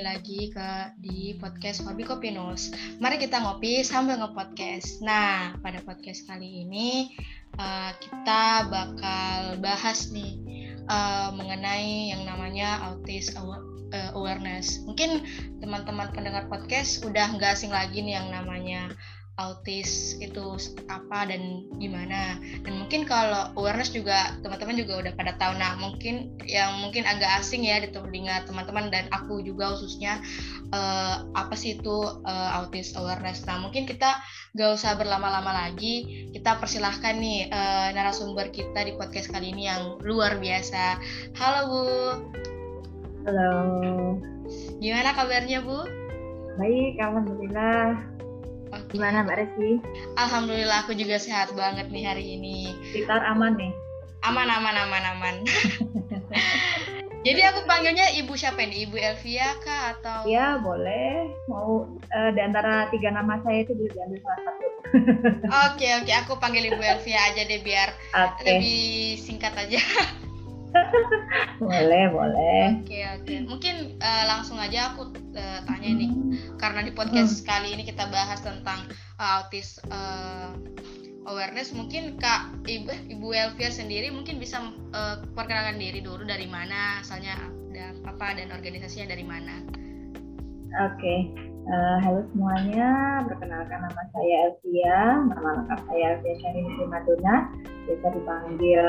kembali lagi ke di podcast Hobi Kopi Nus. Mari kita ngopi sambil nge-podcast. Nah, pada podcast kali ini uh, kita bakal bahas nih uh, mengenai yang namanya autis awareness. Mungkin teman-teman pendengar podcast udah nggak asing lagi nih yang namanya autis itu apa dan gimana. Dan mungkin kalau awareness juga teman-teman juga udah pada tahu. Nah mungkin yang mungkin agak asing ya di telinga teman-teman dan aku juga khususnya uh, apa sih itu uh, autis awareness. Nah mungkin kita gak usah berlama-lama lagi. Kita persilahkan nih uh, narasumber kita di podcast kali ini yang luar biasa. Halo Bu. Halo. Gimana kabarnya Bu? Baik alhamdulillah Okay. Gimana Mbak Resi? Alhamdulillah aku juga sehat banget nih hari ini. Sekitar aman nih? Aman, aman, aman, aman. Jadi aku panggilnya Ibu siapa nih? Ibu Elvia kah atau? Ya boleh. Mau uh, di antara tiga nama saya itu bisa diambil salah satu. Oke oke, okay. aku panggil Ibu Elvia aja deh biar okay. lebih singkat aja. Boleh boleh oke okay, oke okay. mungkin uh, langsung aja aku uh, tanya nih karena di podcast hmm. kali ini kita bahas tentang uh, autis uh, awareness mungkin kak ibu ibu Elvia sendiri mungkin bisa uh, perkenalkan diri dulu dari mana asalnya dan apa dan organisasinya dari mana oke okay. uh, halo semuanya perkenalkan nama saya Elvia nama lengkap saya Elvia Syahrini Madonna bisa dipanggil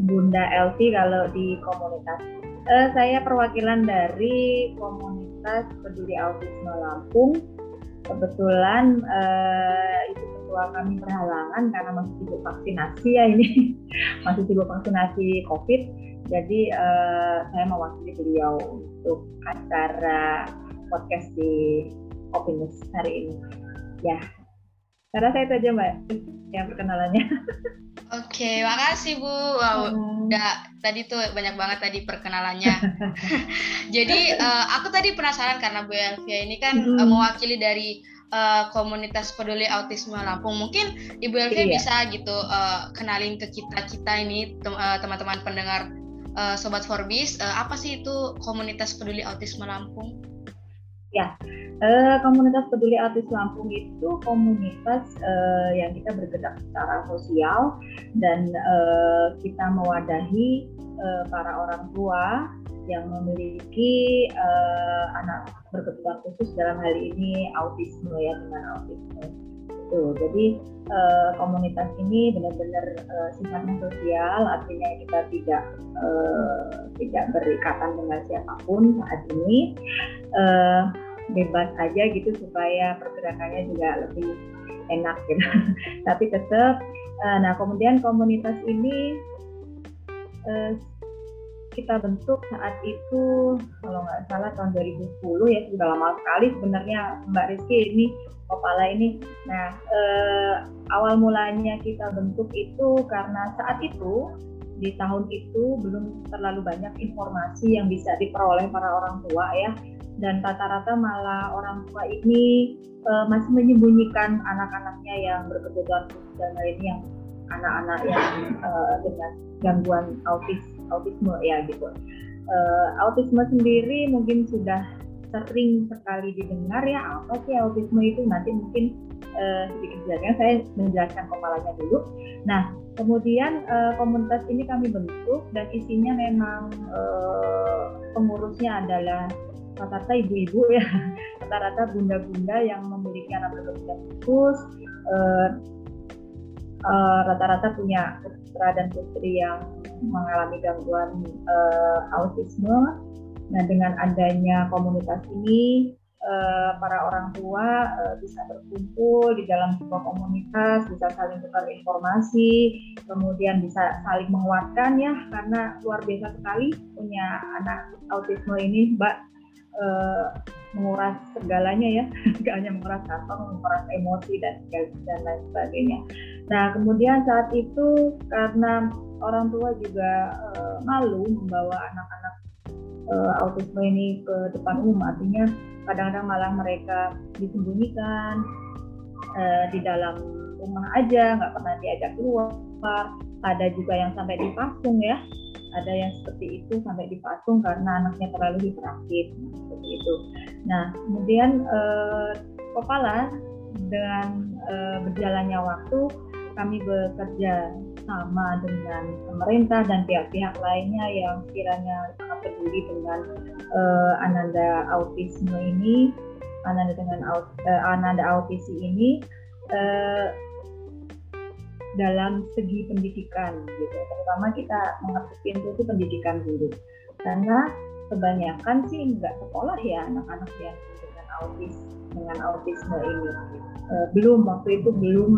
Bunda Elvi kalau di komunitas. Uh, saya perwakilan dari komunitas peduli autisme Lampung. Kebetulan uh, itu ketua kami berhalangan karena masih sibuk vaksinasi ya ini, masih sibuk vaksinasi COVID. Jadi uh, saya mewakili beliau untuk acara podcast di Opinus hari ini. Ya, karena saya itu aja mbak yang perkenalannya. Oke, makasih Bu. Wow, hmm. udah tadi tuh banyak banget tadi perkenalannya. Jadi uh, aku tadi penasaran karena Bu Elvia ini kan hmm. mewakili dari uh, komunitas peduli autisme Lampung. Mungkin Ibu Elvia iya. bisa gitu uh, kenalin ke kita kita ini teman-teman pendengar uh, sobat Forbis uh, apa sih itu komunitas peduli autisme Lampung? Ya, eh, komunitas peduli autis Lampung itu komunitas eh, yang kita bergerak secara sosial dan eh, kita mewadahi para orang tua yang memiliki anak berkebutuhan khusus dalam hal ini autisme ya dengan autisme. Itu. Jadi eh, komunitas ini benar-benar eh, sifatnya sosial, artinya kita tidak eh, tidak berikatan dengan siapa pun saat ini. Eh, bebas aja gitu supaya pergerakannya juga lebih enak gitu. Tapi tetap, uh, nah kemudian komunitas ini uh, kita bentuk saat itu kalau nggak salah tahun 2010 ya sudah lama sekali sebenarnya Mbak Rizky ini kepala ini. Nah uh, awal mulanya kita bentuk itu karena saat itu di tahun itu belum terlalu banyak informasi yang bisa diperoleh para orang tua ya dan rata-rata malah orang tua ini uh, masih menyembunyikan anak-anaknya yang berkebutuhan khusus dan lainnya yang anak-anak yang uh, dengan gangguan autis autisme ya gitu. Uh, autisme sendiri mungkin sudah sering sekali didengar ya apa sih autisme itu nanti mungkin uh, sedikit jelasnya saya menjelaskan kepalanya dulu. Nah kemudian uh, komunitas ini kami bentuk dan isinya memang uh, pengurusnya adalah rata-rata ibu-ibu ya rata-rata bunda-bunda yang memiliki anak berkebutuhan khusus uh, uh, rata-rata punya putra dan putri yang mengalami gangguan uh, autisme nah dengan adanya komunitas ini uh, para orang tua uh, bisa berkumpul di dalam sebuah komunitas, bisa saling tukar informasi, kemudian bisa saling menguatkan ya karena luar biasa sekali punya anak autisme ini, Mbak uh, menguras segalanya ya, tidak hanya menguras kantong, menguras emosi dan dan lain sebagainya. Nah kemudian saat itu karena orang tua juga uh, malu membawa anak-anak uh, autisme ini ke depan umum, artinya kadang-kadang malah mereka disembunyikan uh, di dalam rumah aja, nggak pernah diajak keluar. Ada juga yang sampai dipasung ya, ada yang seperti itu sampai dipatung karena anaknya terlalu hiperaktif seperti itu. Nah kemudian kepala dengan berjalannya waktu kami bekerja sama dengan pemerintah dan pihak-pihak lainnya yang kiranya sangat peduli dengan uh, Ananda autisme ini, Ananda dengan uh, Ananda autisi ini uh, dalam segi pendidikan gitu. Terutama kita mengerti pintu itu pendidikan dulu. Karena kebanyakan sih nggak sekolah ya anak-anak yang dengan autis dengan autisme ini uh, belum waktu itu belum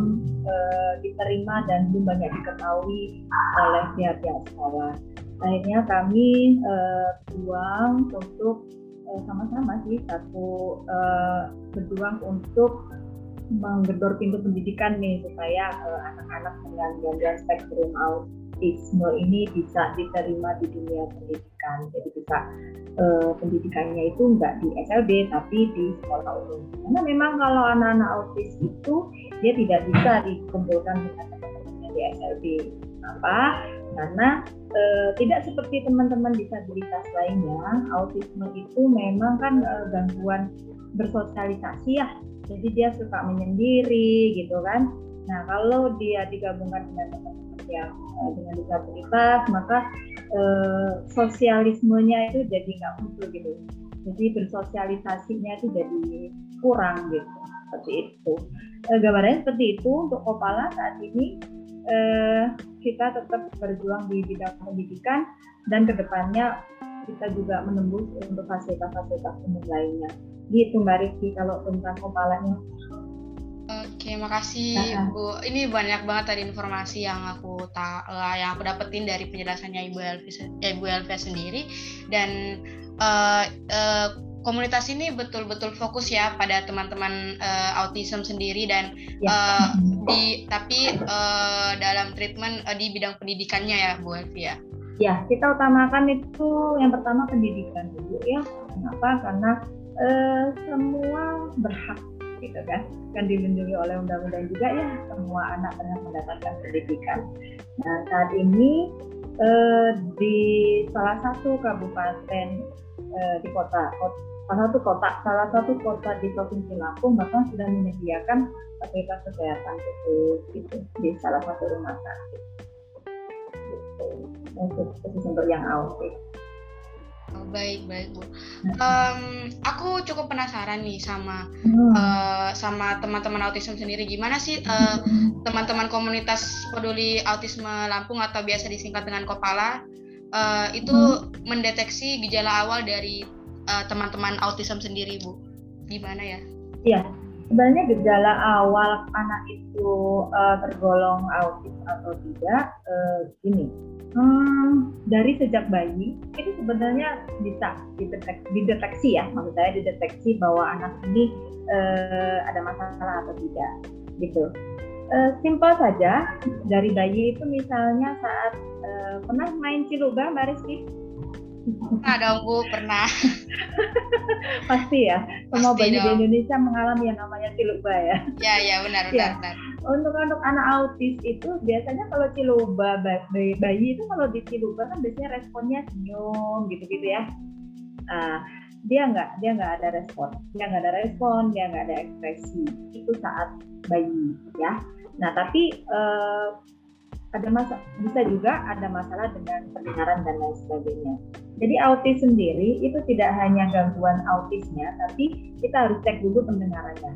uh, diterima dan belum banyak diketahui oleh pihak-pihak sekolah. Akhirnya kami uh, berjuang untuk sama-sama sih satu uh, berjuang untuk menggedor pintu pendidikan nih supaya anak-anak uh, dengan gangguan spektrum autisme ini bisa diterima di dunia pendidikan. Jadi bisa uh, pendidikannya itu enggak di SLB tapi di sekolah umum. Karena memang kalau anak-anak autis itu dia tidak bisa dikumpulkan dengan teman-temannya di SLB. Kenapa? Karena uh, tidak seperti teman-teman disabilitas lainnya, autisme itu memang kan uh, gangguan bersosialisasi ya. Jadi dia suka menyendiri gitu kan. Nah kalau dia digabungkan dengan teman-teman yang uh, dengan disabilitas, maka uh, sosialismenya itu jadi nggak muncul gitu. Jadi bersosialisasinya itu jadi kurang gitu seperti itu. Uh, gambarannya seperti itu untuk Kopala saat ini uh, kita tetap berjuang di bidang pendidikan dan ke depannya kita juga menembus untuk fasilitas-fasilitas umum lainnya. Gitu Mbak Rizky kalau tentang Kopalanya Oke, makasih uh Bu. Ini banyak banget tadi informasi yang aku ta uh, yang aku dapetin dari penjelasannya Ibu Elvi, ya, Ibu Elvia sendiri dan uh, uh, komunitas ini betul-betul fokus ya pada teman-teman uh, autism sendiri dan ya. uh, di tapi uh, dalam treatment uh, di bidang pendidikannya ya Bu Elvia. Ya, kita utamakan itu yang pertama pendidikan dulu ya. Kenapa? Karena uh, semua berhak gitu kan kan dilindungi oleh undang-undang juga ya semua anak berhak mendapatkan pendidikan. Nah saat ini eh, di salah satu kabupaten eh, di kota, salah satu kota salah satu kota di provinsi Lampung bahkan sudah menyediakan fasilitas kesehatan khusus itu di salah satu rumah sakit gitu. untuk yang autis. Oh, baik baik bu. Um, aku cukup penasaran nih sama hmm. uh, sama teman-teman autisme sendiri. Gimana sih uh, teman-teman komunitas peduli autisme Lampung atau biasa disingkat dengan Kopala uh, itu hmm. mendeteksi gejala awal dari teman-teman uh, autisme sendiri bu? Gimana ya? Iya, sebenarnya gejala awal anak itu uh, tergolong autis atau tidak uh, ini Hmm, dari sejak bayi itu sebenarnya bisa dideteksi, dideteksi ya, maksud saya dideteksi bahwa anak ini uh, ada masalah atau tidak, gitu. Uh, simpel saja dari bayi itu misalnya saat uh, pernah main ciluba Mbak Rizky? Pernah dong Bu, pernah. Pasti ya, semua bayi di Indonesia mengalami yang namanya ciluba ya. Ya, ya benar, benar, ya. benar. Untuk untuk anak autis itu biasanya kalau ciluba bayi, bayi itu kalau di ciluba kan biasanya responnya senyum gitu-gitu ya. Nah, dia nggak dia nggak ada respon, dia nggak ada respon, dia nggak ada ekspresi. Itu saat bayi ya. Nah, tapi eh, ada masa bisa juga ada masalah dengan pendengaran dan lain sebagainya. Jadi autis sendiri itu tidak hanya gangguan autisnya, tapi kita harus cek dulu pendengarannya.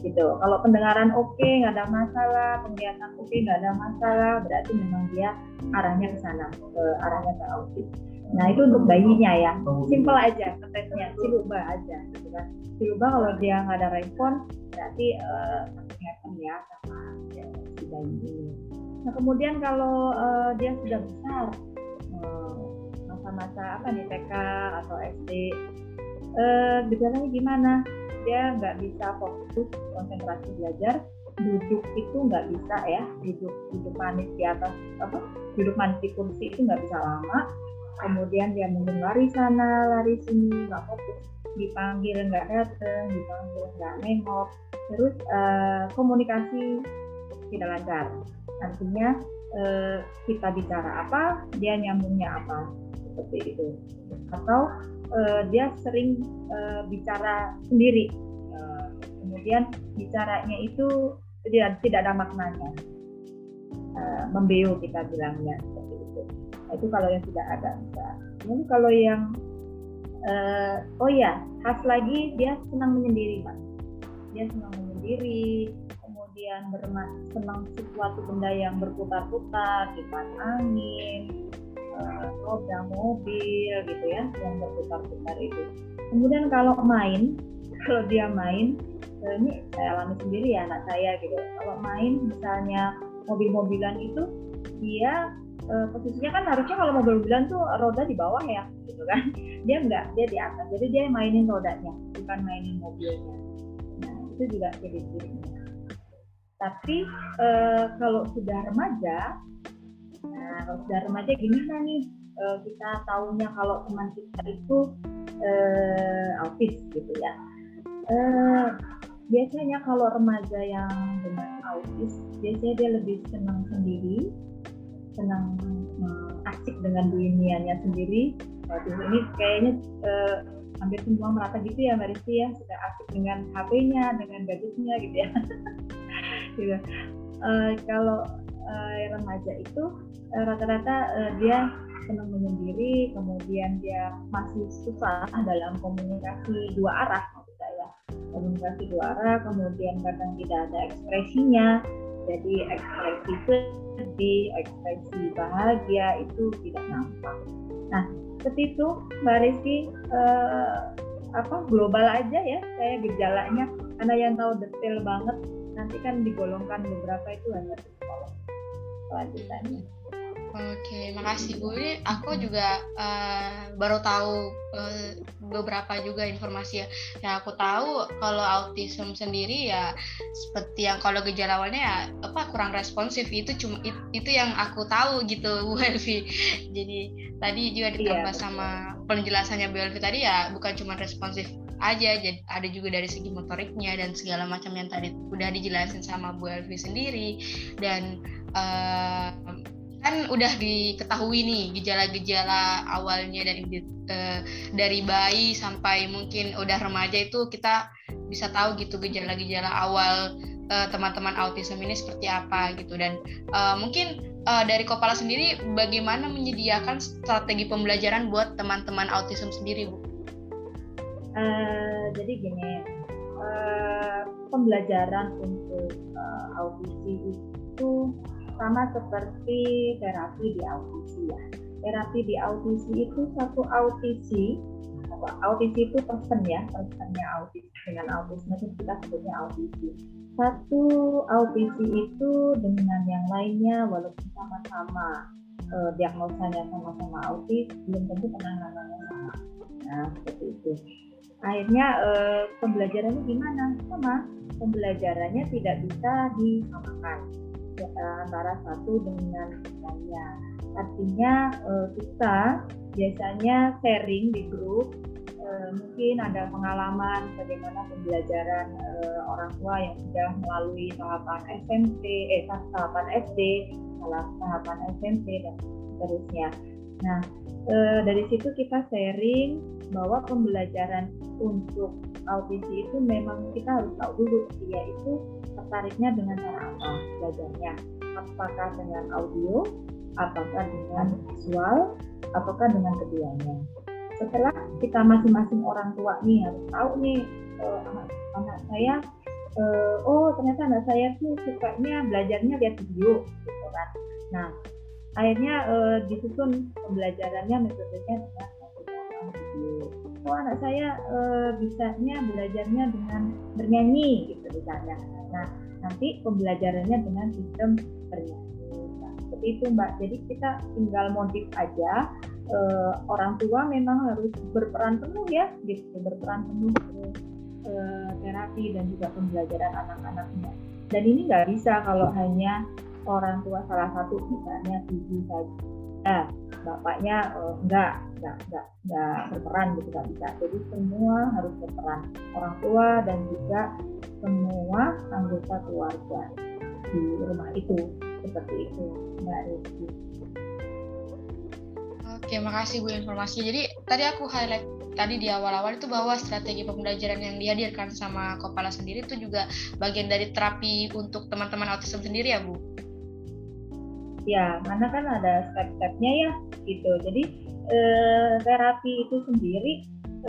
Gitu. Kalau pendengaran oke, okay, nggak ada masalah, penglihatan oke, okay, nggak ada masalah, berarti memang dia arahnya ke sana, ke arahnya ke autis. Nah itu untuk bayinya ya, simple aja tesnya, siluba aja, gitu kan. Siluba kalau dia nggak ada respon, berarti uh, ya sama ya, si bayi. Nah kemudian kalau uh, dia sudah besar, eh, masa-masa uh, apa nih TK atau SD, uh, gejalanya gimana? Dia nggak bisa fokus konsentrasi belajar, duduk itu nggak bisa ya, duduk duduk manis di atas apa? Duduk manis di kursi itu nggak bisa lama. Kemudian dia mungkin lari sana, lari sini, nggak fokus dipanggil nggak datang, dipanggil nggak nengok, terus uh, komunikasi tidak lancar Artinya uh, kita bicara apa dia nyambungnya apa seperti itu. Atau uh, dia sering uh, bicara sendiri. Uh, kemudian bicaranya itu tidak tidak ada maknanya. Uh, membeo kita bilangnya seperti itu. Nah, itu kalau yang tidak ada kemudian kalau yang uh, oh ya khas lagi dia senang menyendiri pak. Dia senang menyendiri kemudian bermas senang sesuatu benda yang berputar-putar kipas angin uh, roda mobil gitu ya yang berputar-putar itu. Kemudian kalau main kalau dia main uh, ini saya alami sendiri ya anak saya gitu. Kalau main misalnya mobil-mobilan itu dia uh, posisinya kan harusnya kalau mobil-mobilan tuh roda di bawah ya gitu kan. Dia enggak dia di atas. Jadi dia mainin rodanya bukan mainin mobilnya. Nah itu juga jadi cirinya tapi uh, kalau sudah remaja nah kalau sudah remaja gimana nih? Uh, kita tahunya kalau teman kita itu uh, autis gitu ya. Uh, biasanya kalau remaja yang dengan autis biasanya dia lebih senang sendiri senang asik dengan dunianya sendiri. Waktu ini kayaknya uh, hampir semua merata gitu ya Mbak Rizky ya sudah asik dengan HP-nya dengan gadgetnya gitu ya gitu. Uh, kalau uh, remaja itu rata rata-rata uh, dia senang menyendiri kemudian dia masih susah dalam komunikasi dua arah maksud saya. Komunikasi dua arah kemudian kadang tidak ada ekspresinya. Jadi ekspresi sedih ekspresi bahagia itu tidak nampak. Nah seperti itu Mbak Rizky uh, apa global aja ya saya gejalanya. Karena yang tahu detail banget nanti kan digolongkan beberapa itu hanya psikolog selanjutnya Oke, makasih Bu. Ini aku juga uh, baru tahu uh, beberapa juga informasi ya. Yang aku tahu kalau autism sendiri ya seperti yang kalau gejala awalnya ya apa kurang responsif itu cuma it, itu yang aku tahu gitu Bu Elvi. Jadi tadi juga ditambah iya, sama penjelasannya Bu Elvi tadi ya bukan cuma responsif aja jadi ada juga dari segi motoriknya dan segala macam yang tadi udah dijelasin sama Bu Elvi sendiri dan uh, kan udah diketahui nih gejala-gejala awalnya dari uh, dari bayi sampai mungkin udah remaja itu kita bisa tahu gitu gejala-gejala awal uh, teman-teman autism ini seperti apa gitu dan uh, mungkin uh, dari Kopala sendiri bagaimana menyediakan strategi pembelajaran buat teman-teman autism sendiri Bu? Uh, jadi gini uh, pembelajaran untuk uh, autism itu sama seperti terapi di audisi ya. Terapi di audisi itu satu audisi, audisi itu person ya, personnya autis dengan autisme itu kita sebutnya audisi. Satu audisi itu dengan yang lainnya walaupun sama-sama eh, diagnosanya sama-sama autis, belum tentu penanganannya sama. Nah seperti itu. Akhirnya eh, pembelajarannya gimana? Sama, pembelajarannya tidak bisa disamakan antara satu dengan lainnya. Artinya uh, kita biasanya sharing di grup uh, mungkin ada pengalaman bagaimana pembelajaran uh, orang tua yang sudah melalui tahapan SMP, eh tahapan SD, tahapan SMP dan seterusnya. Nah, dari situ kita sharing bahwa pembelajaran untuk audisi itu memang kita harus tahu dulu dia itu tertariknya dengan cara apa belajarnya. Apakah dengan audio apakah dengan visual apakah dengan keduanya. Setelah kita masing-masing orang tua nih harus tahu nih uh, anak, anak saya uh, oh ternyata anak saya tuh sukanya belajarnya lihat video gitu kan. Nah akhirnya uh, disusun pembelajarannya metodenya dengan video oh anak saya uh, bisanya belajarnya dengan bernyanyi gitu misalnya. Nah nanti pembelajarannya dengan sistem bernyanyi. Nah, seperti itu mbak. Jadi kita tinggal modif aja uh, orang tua memang harus berperan penuh ya gitu. Berperan penuh uh, terapi dan juga pembelajaran anak-anaknya. Dan ini nggak bisa kalau hanya orang tua salah satu misalnya ibu saja nah, bapaknya uh, enggak enggak enggak enggak berperan gitu nggak bisa jadi semua harus berperan orang tua dan juga semua anggota keluarga di rumah itu seperti itu Mbak Rizky. Oke, makasih Bu informasi. Jadi tadi aku highlight tadi di awal-awal itu bahwa strategi pembelajaran yang dihadirkan sama kepala sendiri itu juga bagian dari terapi untuk teman-teman autism sendiri ya Bu? Ya, karena kan ada step-stepnya ya gitu. Jadi eh, terapi itu sendiri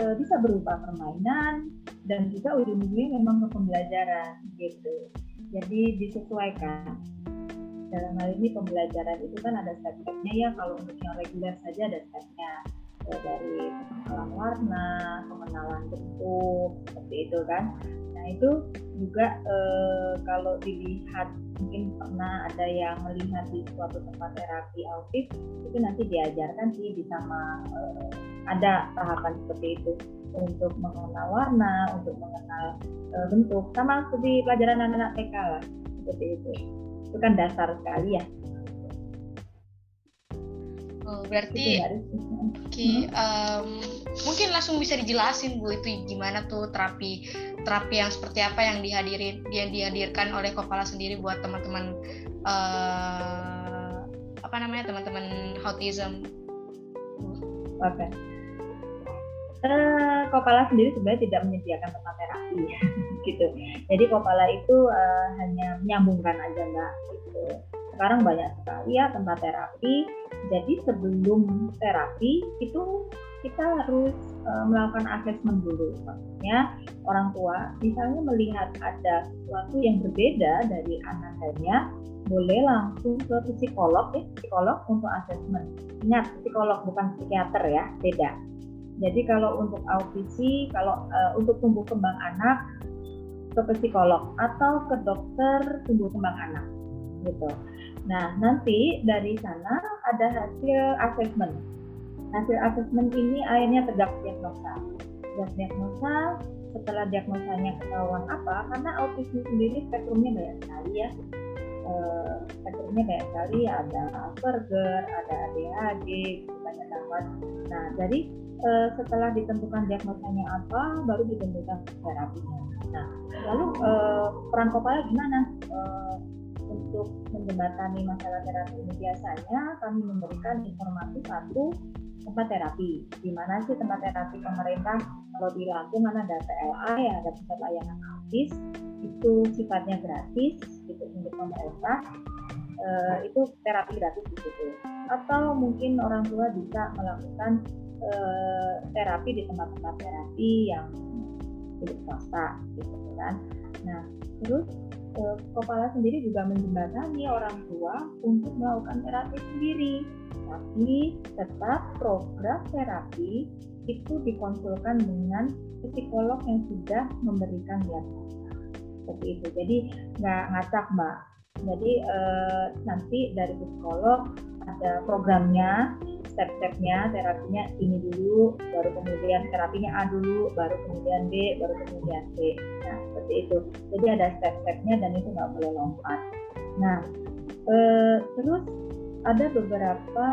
eh, bisa berupa permainan dan juga ujung-ujungnya memang pembelajaran gitu. Jadi disesuaikan dalam hal ini pembelajaran itu kan ada step-stepnya ya kalau untuk yang reguler saja ada stepnya ya, dari pengenalan warna, pengenalan bentuk seperti itu kan. Nah itu juga eh, kalau dilihat mungkin pernah ada yang melihat di suatu tempat terapi autis itu nanti diajarkan sih di sama eh, ada tahapan seperti itu. Untuk mengenal warna, untuk mengenal eh, bentuk sama seperti pelajaran anak-anak TK lah seperti itu. Itu kan dasar sekali ya oh, berarti oke okay, um, mungkin langsung bisa dijelasin bu itu gimana tuh terapi terapi yang seperti apa yang dihadirin yang dihadirkan oleh kepala sendiri buat teman-teman uh, apa namanya teman-teman autism oke okay. Uh, Kopala sendiri sebenarnya tidak menyediakan tempat terapi gitu. Jadi Kopala itu uh, hanya menyambungkan aja mbak. Gitu. Sekarang banyak sekali ya tempat terapi. Jadi sebelum terapi itu kita harus uh, melakukan asesmen dulu. Maksudnya orang tua misalnya melihat ada sesuatu yang berbeda dari anaknya, boleh langsung ke psikolog ya, psikolog untuk asesmen. Ingat psikolog bukan psikiater ya, beda jadi kalau untuk autisi, kalau uh, untuk tumbuh kembang anak ke psikolog atau ke dokter tumbuh kembang anak gitu. Nah, nanti dari sana ada hasil asesmen. Hasil asesmen ini akhirnya tegak diagnosa. Tegak diagnosa setelah diagnosanya ketahuan apa, karena autisme sendiri spektrumnya banyak sekali ya. Uh, spektrumnya banyak sekali, ada Asperger, ada ADHD, banyak banget. Nah, jadi uh, setelah ditentukan diagnosanya apa, baru ditentukan terapinya. Nah, lalu uh, peran kepala gimana uh, untuk menjembatani masalah terapi ini? Biasanya kami memberikan informasi satu tempat terapi. Di mana sih tempat terapi pemerintah? Kalau di Lampung kan ada PLA ya, ada pusat layanan autis. Itu sifatnya gratis, itu untuk pemerintah. Uh, itu terapi gratis di situ. Atau mungkin orang tua bisa melakukan eh, terapi di tempat-tempat terapi yang milik swasta gitu kan. Nah, terus kepala sendiri juga menjembatani orang tua untuk melakukan terapi sendiri. Tapi tetap program terapi itu dikonsulkan dengan psikolog yang sudah memberikan diagnosa. Seperti itu. Jadi nggak ngacak mbak. Jadi eh, nanti dari psikolog ada programnya step-stepnya terapinya ini dulu baru kemudian terapinya A dulu baru kemudian B baru kemudian C. Nah seperti itu. Jadi ada step-stepnya dan itu nggak boleh lompat. Nah eh, terus ada beberapa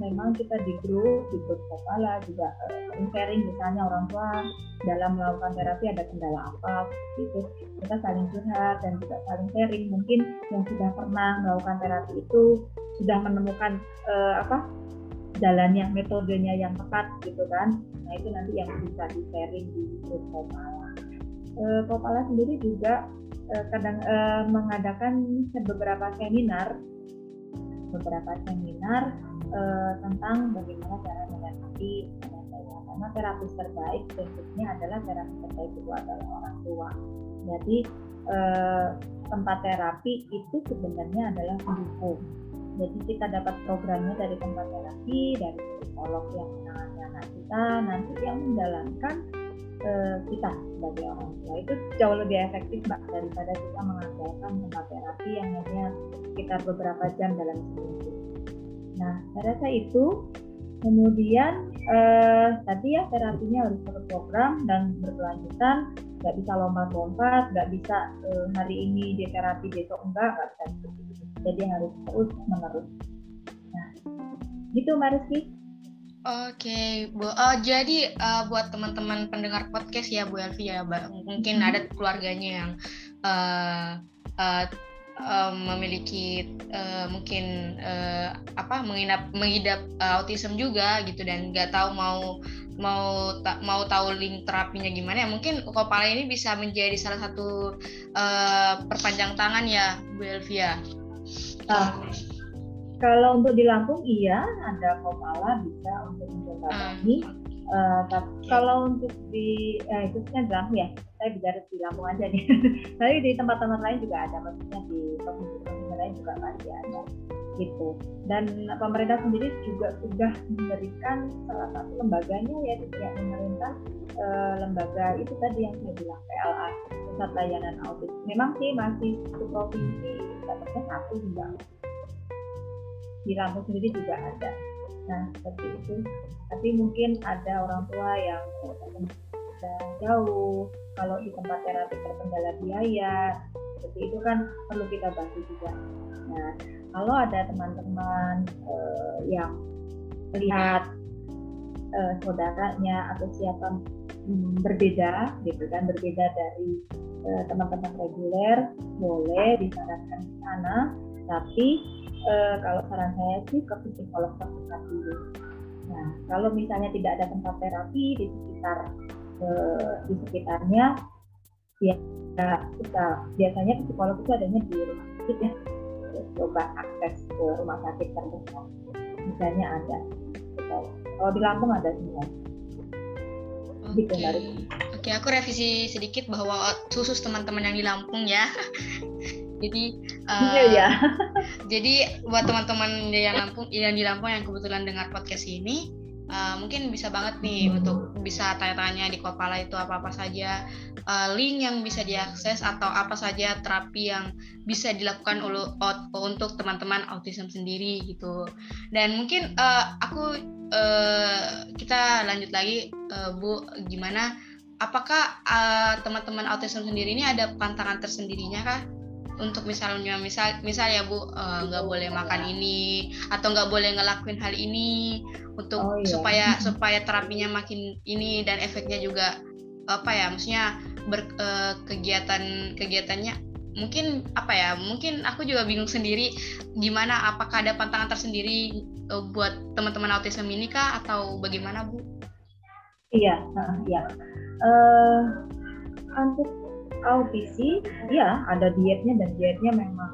memang kita di grup di grup kepala juga eh, sharing misalnya orang tua dalam melakukan terapi ada kendala apa seperti itu. Kita saling curhat dan juga saling sharing. Mungkin yang sudah pernah melakukan terapi itu sudah menemukan eh, apa jalannya metodenya yang tepat gitu kan. Nah itu nanti yang bisa di sharing di grup Popala. E, Popala sendiri juga e, kadang e, mengadakan beberapa seminar. Beberapa seminar e, tentang bagaimana cara menghadapi karena terapi terbaik prinsipnya adalah terapi terbaik itu adalah orang tua. Jadi e, tempat terapi itu sebenarnya adalah pendukung jadi kita dapat programnya dari tempat terapi, dari psikolog yang menangani anak kita, nanti yang menjalankan uh, kita sebagai orang tua. Itu jauh lebih efektif mbak daripada kita mengandalkan tempat terapi yang hanya sekitar beberapa jam dalam seminggu. Nah, saya rasa itu kemudian eh, tadi ya terapinya harus berprogram dan berkelanjutan. Nggak bisa lompat-lompat nggak bisa eh, hari ini di terapi besok enggak nggak bisa seperti jadi harus terus menerus nah gitu Mariski Oke, Bu. Uh, jadi uh, buat teman-teman pendengar podcast ya Bu Elvi ya, mungkin mm -hmm. ada keluarganya yang uh, uh, um, memiliki uh, mungkin uh, apa menginap mengidap uh, autism juga gitu dan nggak tahu mau mau ta mau tahu link terapinya gimana ya mungkin Kopala ini bisa menjadi salah satu uh, perpanjang tangan ya Bu Elvia. Uh, kalau untuk di Lampung iya ada Kopala bisa untuk menjembatani. Uh, uh, tapi okay. kalau untuk di eh, khususnya di Lampung ya saya bicara di Lampung aja nih. Tapi di tempat-tempat lain juga ada maksudnya di provinsi-provinsi lain juga masih ada gitu. Dan pemerintah sendiri juga sudah memberikan salah satu lembaganya ya di pihak pemerintah e, lembaga itu tadi yang saya bilang PLA pusat layanan audit. Memang sih masih satu provinsi dapatnya satu juga. Di Lampung sendiri juga ada. Nah seperti itu. Tapi mungkin ada orang tua yang jauh. Kalau di tempat terapi terkendala biaya seperti itu kan perlu kita bantu juga. Nah kalau ada teman-teman uh, yang melihat uh, saudaranya atau siapa um, berbeda gitu kan berbeda dari uh, teman-teman reguler boleh disarankan ke sana. Tapi uh, kalau saran saya sih ke psikolog terdekat dulu. Nah kalau misalnya tidak ada tempat terapi di sekitar uh, di sekitarnya ya kita biasanya psikolog itu adanya di rumah sakit ya coba akses ke rumah sakit terdekat misalnya ada kalau di Lampung ada semua Oke, okay. gitu, Oke, aku revisi sedikit bahwa khusus teman-teman yang di Lampung ya. jadi, uh, iya, ya. jadi buat teman-teman yang Lampung, yang di Lampung yang kebetulan dengar podcast ini, uh, mungkin bisa banget nih untuk bisa tanya-tanya di Kopala itu apa-apa saja uh, link yang bisa diakses atau apa saja terapi yang bisa dilakukan untuk teman-teman autism sendiri gitu. Dan mungkin uh, aku uh, kita lanjut lagi uh, Bu gimana apakah teman-teman uh, autism sendiri ini ada pantangan tersendirinya kah? Untuk misalnya misal misal ya bu nggak uh, boleh makan ini atau nggak boleh ngelakuin hal ini untuk oh, iya. supaya supaya terapinya makin ini dan efeknya juga apa ya maksudnya berkegiatan uh, kegiatannya mungkin apa ya mungkin aku juga bingung sendiri gimana apakah ada pantangan tersendiri uh, buat teman-teman autism ini kah atau bagaimana bu? Iya, uh, iya. Uh, untuk audisi, ya ada dietnya dan dietnya memang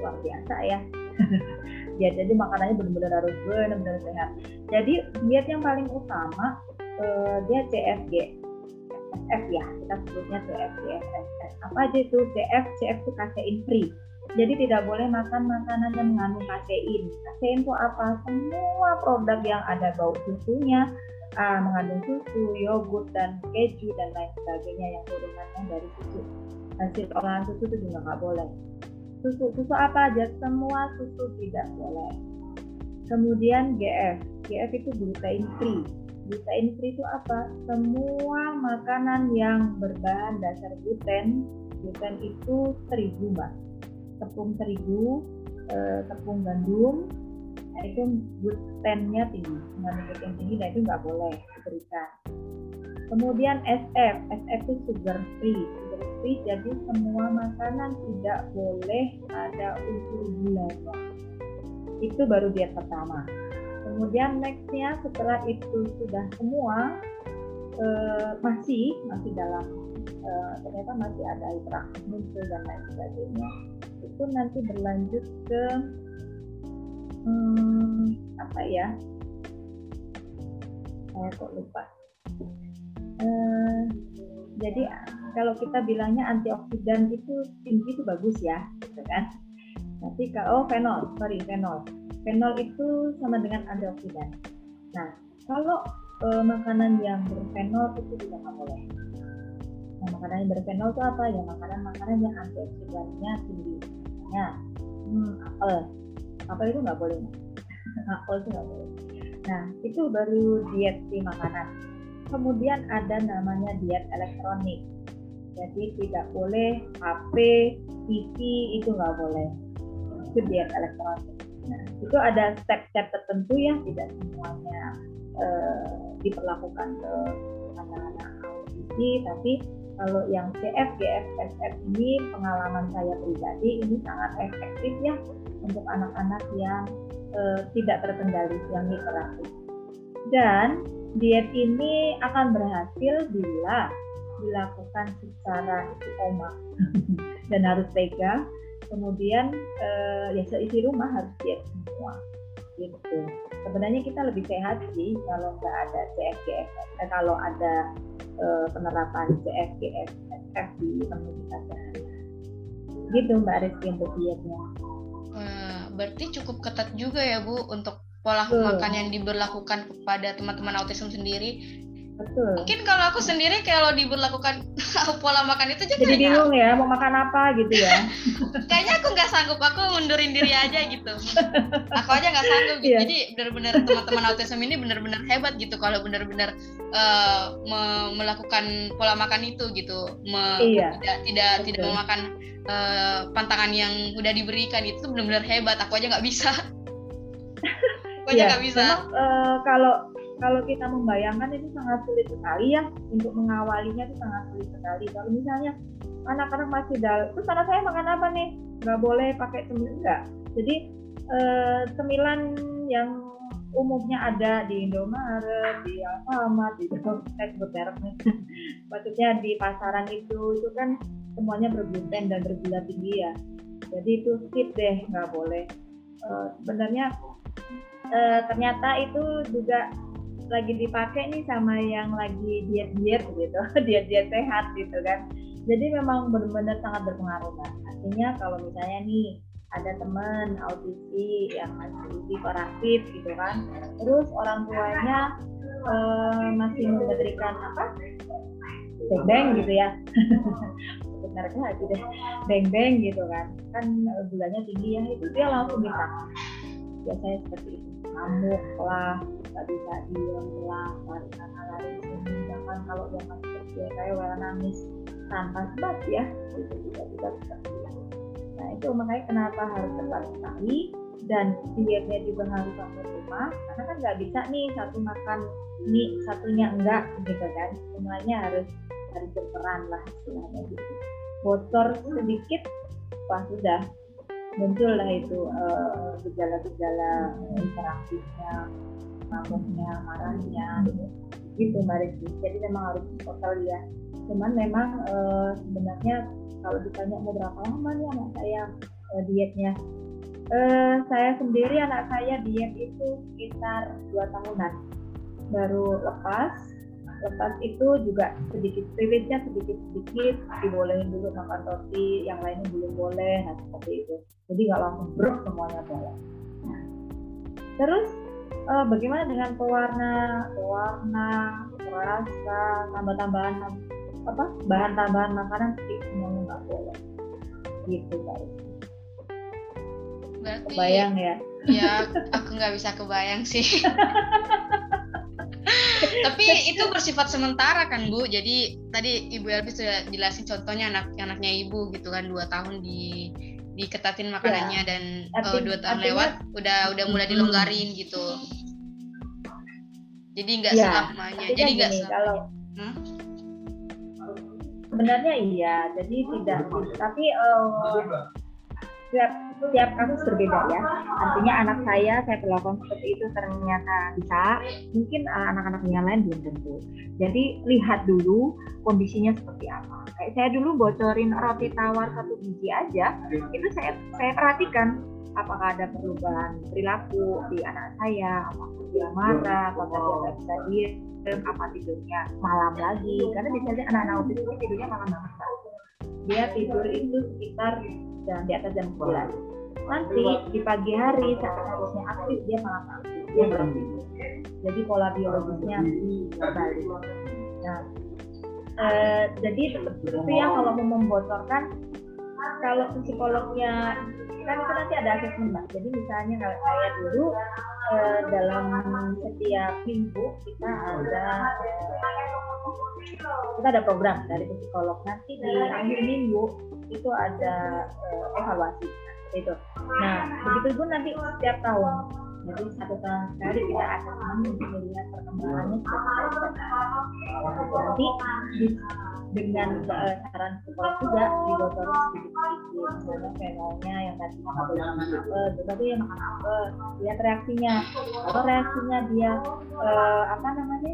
luar biasa ya. ya jadi makanannya benar-benar harus benar-benar sehat. Jadi diet yang paling utama uh, dia CFG CF ya kita sebutnya CFG apa aja itu? CF CF itu kasein free. Jadi tidak boleh makan makanan yang mengandung kasein kasein itu apa? Semua produk yang ada bau susunya uh, mengandung susu, yogurt dan keju dan lain sebagainya yang turunannya dari susu. Hasil olahan susu itu juga nggak boleh. Susu susu apa aja? Semua susu tidak boleh. Kemudian GF GF itu gluten free. Gluten free itu apa? Semua makanan yang berbahan dasar gluten gluten itu terigu mbak. Tepung terigu eh, tepung gandum nah itu glutennya tinggi. Mengandung gluten tinggi dan itu nggak boleh diberikan. Kemudian SF SF itu sugar free. Free jadi semua makanan tidak boleh ada unsur gulanya itu baru diet pertama. Kemudian nextnya setelah itu sudah semua eh, masih masih dalam eh, ternyata masih ada interaksi muncul dan lain sebagainya itu nanti berlanjut ke hmm, apa ya saya kok lupa eh, jadi kalau kita bilangnya antioksidan itu tinggi itu bagus ya, gitu kan? Tapi kalau oh fenol, sorry fenol, fenol itu sama dengan antioksidan. Nah, kalau e, makanan yang berfenol itu nggak boleh. Nah, makanan yang berfenol itu apa? Ya makanan-makanan yang antioksidannya tinggi. Misalnya, hmm, apel, apel itu nggak boleh. apel itu nggak boleh. Nah, itu baru diet di makanan. Kemudian ada namanya diet elektronik jadi tidak boleh HP, TV itu nggak boleh. Itu diet elektronik. Nah, itu ada step-step tertentu ya, tidak semuanya uh, diperlakukan ke anak-anak audisi, tapi kalau yang CF, GF, SF ini pengalaman saya pribadi ini sangat efektif ya untuk anak-anak yang uh, tidak terkendali yang hiperaktif. Dan diet ini akan berhasil bila dilakukan secara istiqomah dan harus tega. Kemudian uh, ya seisi rumah harus diet semua gitu. Sebenarnya kita lebih sehat sih kalau nggak ada CFGF, eh, kalau ada eh, penerapan CFGF di komunitas sehari. Gitu Mbak Rizky untuk dietnya. Uh, berarti cukup ketat juga ya Bu untuk pola Betul. makan yang diberlakukan kepada teman-teman autism sendiri Betul. Mungkin kalau aku sendiri kalau diberlakukan pola makan itu jadi bingung ya mau makan apa gitu ya. kayaknya aku nggak sanggup, aku mundurin diri aja gitu. Aku aja nggak sanggup gitu. Yeah. Jadi benar-benar teman-teman autism ini benar-benar hebat gitu kalau benar-benar uh, me melakukan pola makan itu gitu. Me iya. Tidak tidak Betul. tidak memakan uh, pantangan yang udah diberikan itu benar-benar hebat. Aku aja nggak bisa. aku aja iya. nggak bisa. Memang, uh, kalau kalau kita membayangkan itu sangat sulit sekali ya untuk mengawalinya itu sangat sulit sekali. Kalau misalnya anak-anak masih dalam, terus anak saya makan apa nih? Nggak boleh pakai cemilan enggak. Jadi eh, yang umumnya ada di Indomaret, di Alfamart, di sebut nih. Maksudnya di pasaran itu itu kan semuanya bergluten dan bergula tinggi ya. Jadi itu skip deh, nggak boleh. Uh, sebenarnya uh, ternyata itu juga lagi dipakai nih sama yang lagi diet-diet gitu, diet-diet sehat gitu kan. Jadi memang benar-benar sangat berpengaruh kan. Artinya kalau misalnya nih ada teman autisi yang masih hiperaktif gitu kan, terus orang tuanya uh, masih memberikan apa? beng gitu ya. Sebenarnya aja deh, beng-beng gitu kan. Kan gulanya tinggi ya, itu dia langsung minta. Biasanya seperti itu, ngamuk lah, nggak bisa diem lah lari sana lari sini bahkan kalau dia masih kecil kayak well nangis tanpa sebab ya itu juga juga seperti itu nah itu makanya kenapa harus tepat sekali dan dietnya juga harus sampai rumah karena kan nggak bisa nih satu makan mie satunya enggak gitu kan. Semuanya harus harus berperan lah istilahnya gitu. Bocor sedikit wah sudah muncul lah itu uh, gejala-gejala interaktifnya mabuknya marahnya gitu mbak Rizky jadi memang harus total ya. Cuman memang e, sebenarnya kalau ditanya mau berapa lama nih anak saya e, dietnya? E, saya sendiri anak saya diet itu sekitar dua tahunan. Baru lepas lepas itu juga sedikit privilege sedikit sedikit dibolehin dulu makan roti yang lainnya belum boleh nah seperti itu. Jadi nggak langsung brok semuanya boleh. Nah, terus uh, bagaimana dengan pewarna pewarna rasa tambah-tambahan apa bahan tambahan makanan sih semuanya nggak boleh gitu guys Berarti, kebayang ya? ya aku nggak bisa kebayang sih. Tapi itu bersifat sementara kan bu? Jadi tadi ibu Elvi sudah jelasin contohnya anak anaknya ibu gitu kan dua tahun di diketatin makanannya ya. dan Arti, uh, dua tahun artinya, lewat udah udah mulai dilonggarin hmm. gitu jadi nggak ya, selamanya jadi nggak kalau hmm? sebenarnya iya jadi tidak tapi uh, setiap setiap kasus berbeda ya. Artinya anak saya saya perlakukan seperti itu ternyata bisa. Mungkin uh, anak-anak yang lain belum tentu. Jadi lihat dulu kondisinya seperti apa. Kayak saya dulu bocorin roti tawar satu biji aja itu saya saya perhatikan apakah ada perubahan perilaku di anak saya apakah dia marah apakah dia nggak bisa diem apa tidurnya malam lagi. Karena biasanya anak-anak autis tidurnya malam banget dia tidur itu sekitar dan di atas jam 9 nanti di pagi hari saat harusnya aktif dia malah aktif. Dia tidur jadi pola biologisnya berbalik nah eh, jadi itu ya kalau mau membocorkan kalau psikolognya kan itu nanti ada asesmen mbak. Jadi misalnya kalau saya dulu eh, dalam setiap minggu kita ada kita ada program dari psikolog. Nanti di akhir minggu itu ada uh, evaluasi nah, itu. Nah begitu pun nanti setiap tahun jadi satu tahun sekali kita untuk melihat perkembangannya seperti apa nanti di dengan uh, saran psikolog juga dibocorin sedikit-sedikit misalnya fenolnya yang boleh makan apel tapi ya makan apel lihat reaksinya. Atau reaksinya dia uh, apa namanya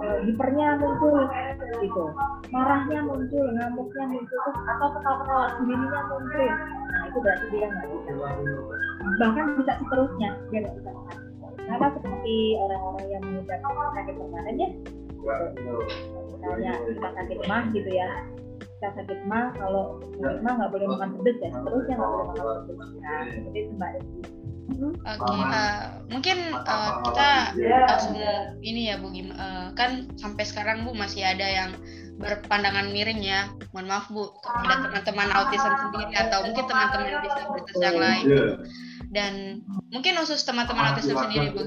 uh, hipernya muncul gitu. Marahnya muncul ngamuknya muncul atau ketawa-ketawa sendirinya muncul. Nah itu berarti dia nggak bisa. Bahkan bisa seterusnya dia nggak bisa makan. Seperti orang-orang yang mengidap sakit permanen ya. Misalnya kita sakit mah gitu ya. Kita sakit mah kalau sakit mah nggak boleh makan pedes ya. Seterusnya nggak boleh makan pedes. Nah seperti itu mbak Oke, okay, uh, eh, mungkin uh, kita langsung ini ya Bu Gim, uh, kan sampai sekarang Bu masih ada yang berpandangan miring ya. Mohon maaf Bu kepada teman-teman autism sendiri atau mungkin teman-teman disabilitas yang lain. Gitu. Dan mungkin khusus teman-teman autism sendiri Bu,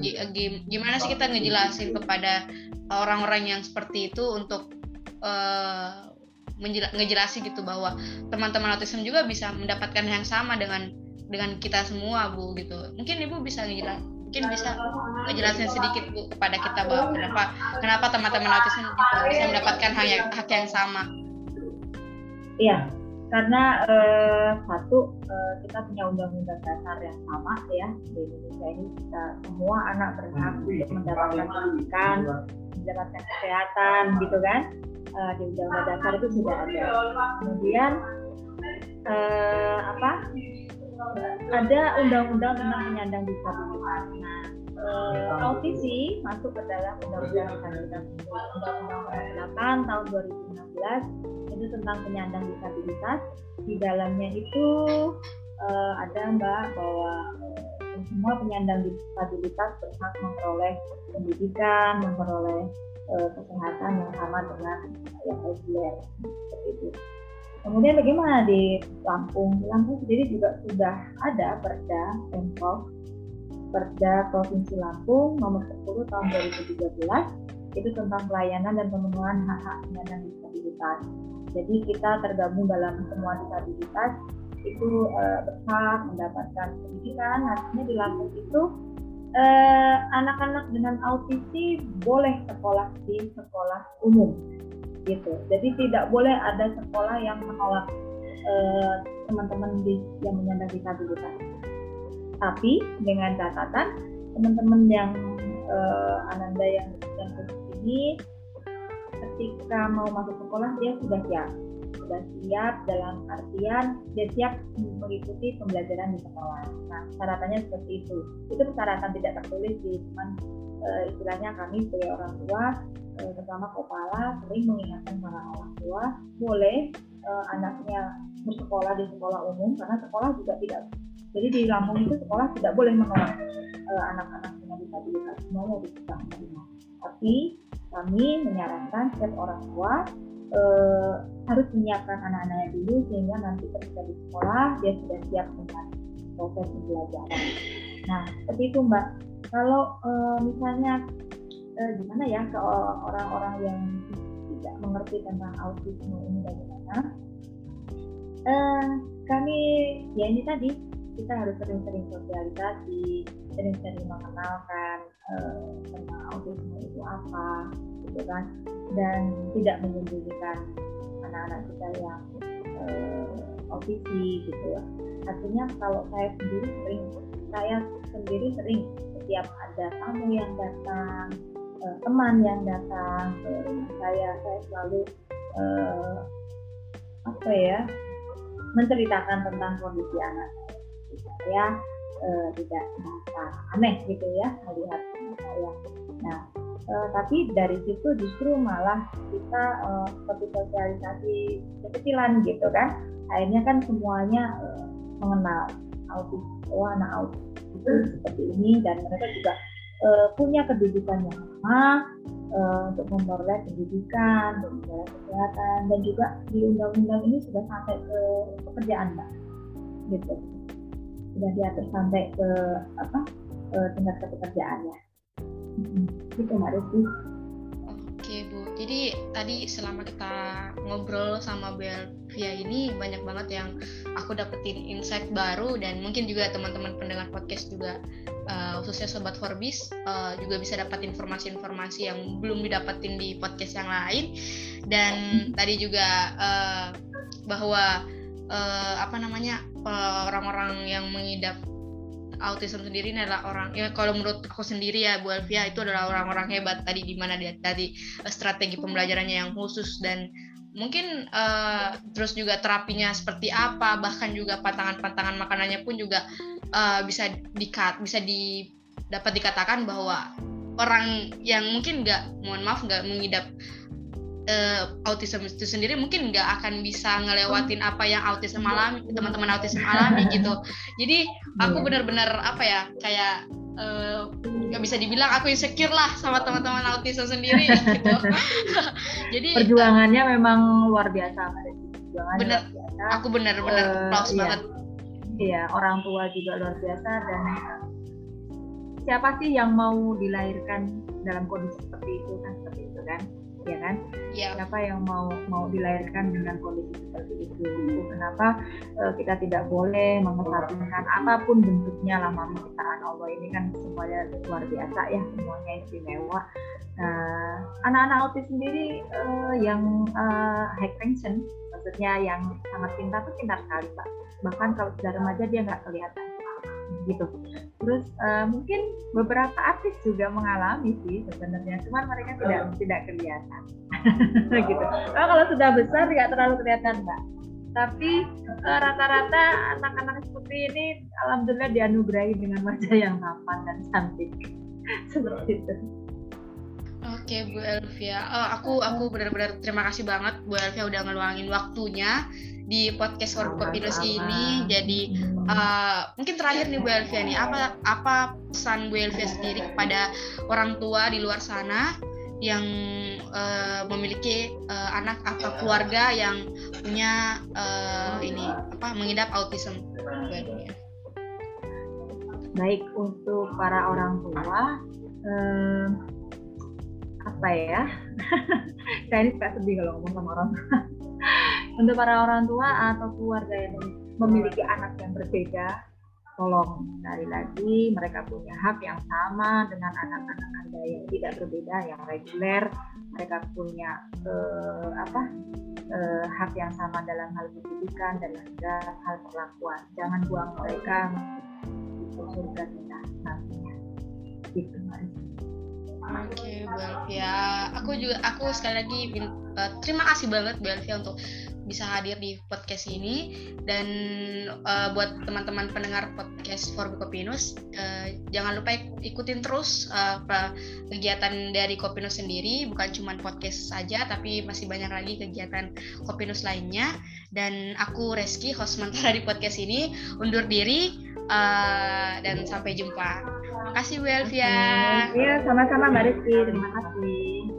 gimana sih kita ngejelasin kepada orang-orang yang seperti itu untuk uh, ngejelasin gitu bahwa teman-teman autism juga bisa mendapatkan yang sama dengan dengan kita semua bu gitu. Mungkin ibu bisa ngejelas mungkin bisa ngejelasin sedikit bu kepada kita bahwa kenapa kenapa teman-teman autism bisa mendapatkan hak yang hak yang sama? Iya karena eh, satu eh, kita punya undang-undang dasar yang sama ya. Di Indonesia ini kita semua anak berhak untuk mendapatkan pendidikan mendapatkan kesehatan gitu kan? Uh, di undang-undang dasar itu sudah ada. Kemudian uh, apa ada undang-undang tentang penyandang disabilitas. Nah uh, autisi masuk ke dalam undang-undang disabilitas undang-undang 8 tahun 2016 itu tentang penyandang disabilitas. Di dalamnya itu uh, ada mbak bahwa semua penyandang disabilitas berhak memperoleh pendidikan, memperoleh uh, kesehatan yang sama dengan yang seperti itu. Kemudian bagaimana di Lampung? Di Lampung sendiri juga sudah ada Perda Pemprov Perda Provinsi Lampung nomor 10 tahun 2013 itu tentang pelayanan dan pemenuhan hak-hak penyandang disabilitas. Jadi kita tergabung dalam semua disabilitas itu uh, berhak mendapatkan pendidikan. Artinya di Lampung itu eh, anak-anak dengan autisi boleh sekolah di sekolah umum gitu. Jadi tidak boleh ada sekolah yang menolak uh, teman-teman di, yang menyandang disabilitas. Tapi dengan catatan teman-teman yang uh, Ananda yang yang ini ketika mau masuk sekolah dia sudah siap sudah siap dalam artian dia siap mengikuti pembelajaran di sekolah. Nah, syaratannya seperti itu. Itu persyaratan tidak tertulis sih, cuman e, istilahnya kami sebagai orang tua, terutama kepala, sering mengingatkan para orang tua, boleh e, anaknya bersekolah di sekolah umum karena sekolah juga tidak jadi di Lampung itu sekolah tidak boleh menolak anak-anak dengan disabilitas semuanya bisa menerima. Tapi kami menyarankan setiap orang tua uh, harus menyiapkan anak-anaknya dulu sehingga nanti ketika di sekolah dia sudah siap dengan proses pembelajaran. Nah seperti itu mbak. Kalau uh, misalnya uh, gimana ya ke orang-orang yang tidak mengerti tentang autisme ini bagaimana? Uh, kami ya ini tadi kita harus sering-sering sosialisasi, sering-sering mengenalkan uh, tentang autisme itu apa, gitu kan dan tidak menyembunyikan anak-anak kita yang uh, otisi gitu ya artinya kalau saya sendiri sering saya sendiri sering setiap ada tamu yang datang uh, teman yang datang. Ke rumah saya saya selalu uh, apa ya menceritakan tentang kondisi anak saya uh, tidak merasa aneh gitu ya melihat saya. Nah uh, tapi dari situ justru malah kita uh, seperti sosialisasi kekecilan gitu kan. Akhirnya kan semuanya uh, mengenal autis oh anak autis itu seperti ini dan mereka juga uh, punya kedudukan yang sama uh, untuk memperoleh pendidikan, memperoleh kesehatan dan juga di undang-undang ini sudah sampai ke pekerjaan mbak. Gitu. Sudah diatur sampai ke apa uh, tingkat pekerjaannya gitu Mbak Rizky. Oke Bu, jadi tadi selama kita ngobrol sama Belvia ini banyak banget yang aku dapetin insight baru dan mungkin juga teman-teman pendengar podcast juga uh, khususnya sobat Forbis uh, juga bisa dapat informasi-informasi yang belum didapatin di podcast yang lain. Dan tadi juga uh, bahwa uh, apa namanya orang-orang uh, yang mengidap autism sendiri adalah orang ya kalau menurut aku sendiri ya Bu Elvia itu adalah orang-orang hebat tadi di mana dia tadi strategi pembelajarannya yang khusus. Dan mungkin uh, terus juga terapinya seperti apa bahkan juga pantangan-pantangan makanannya pun juga uh, bisa dikat bisa di dapat dikatakan bahwa orang yang mungkin nggak mohon maaf nggak mengidap uh, autism itu sendiri mungkin nggak akan bisa ngelewatin apa yang autism alami teman-teman autism alami gitu jadi aku iya. benar-benar apa ya kayak nggak uh, bisa dibilang aku insecure lah sama teman-teman autism sendiri gitu. Jadi perjuangannya memang luar biasa bener, luar biasa. Aku benar-benar uh, iya. banget. Iya, orang tua juga luar biasa dan siapa sih yang mau dilahirkan dalam kondisi seperti itu kan seperti itu kan? ya kan? Yeah. Siapa yang mau mau dilahirkan dengan kondisi seperti itu? itu kenapa uh, kita tidak boleh mengesampingkan apa pun bentuknya lama menciptaan Allah ini kan semuanya luar biasa ya, semuanya istimewa. Nah, anak-anak autis sendiri uh, yang uh, high function, maksudnya yang sangat pintar itu pintar sekali pak. Bahkan kalau sudah remaja dia nggak kelihatan gitu. Terus uh, mungkin beberapa artis juga mengalami sih sebenarnya, cuman mereka tidak oh. tidak kelihatan gitu. Oh, kalau sudah besar tidak terlalu kelihatan mbak. Tapi uh, rata-rata anak-anak seperti ini, alhamdulillah dianugerahi dengan wajah yang tampan dan cantik seperti itu. Oke Bu Elvia, oh, aku aku benar-benar terima kasih banget Bu Elvia udah ngeluangin waktunya di podcast Warung Kopinus ini. Jadi uh, mungkin terakhir nih Bu Elvia nih, apa apa pesan Bu Elvia sendiri kepada orang tua di luar sana yang uh, memiliki uh, anak atau keluarga yang punya uh, ini apa mengidap autism Bu Elvia. Baik untuk para orang tua. Uh, apa ya? Saya ini suka sedih kalau ngomong sama orang tua untuk para orang tua atau keluarga yang memiliki anak yang berbeda, tolong cari lagi mereka punya hak yang sama dengan anak-anak anda yang tidak berbeda, yang reguler. Mereka punya eh, apa eh, hak yang sama dalam hal pendidikan dan juga hal perlakuan. Jangan buang mereka untuk surga kita nantinya. Gitu, Oke, okay, Belvia. Aku juga aku sekali lagi uh, terima kasih banget Belvia untuk bisa hadir di podcast ini dan uh, buat teman-teman pendengar podcast For Kopinus uh, jangan lupa ikutin terus uh, kegiatan dari Kopinus sendiri bukan cuma podcast saja tapi masih banyak lagi kegiatan Kopinus lainnya dan aku Reski host sementara di podcast ini undur diri uh, dan sampai jumpa. Terima kasih Bu Elvia. Iya, sama-sama Mbak Rizky. Terima kasih.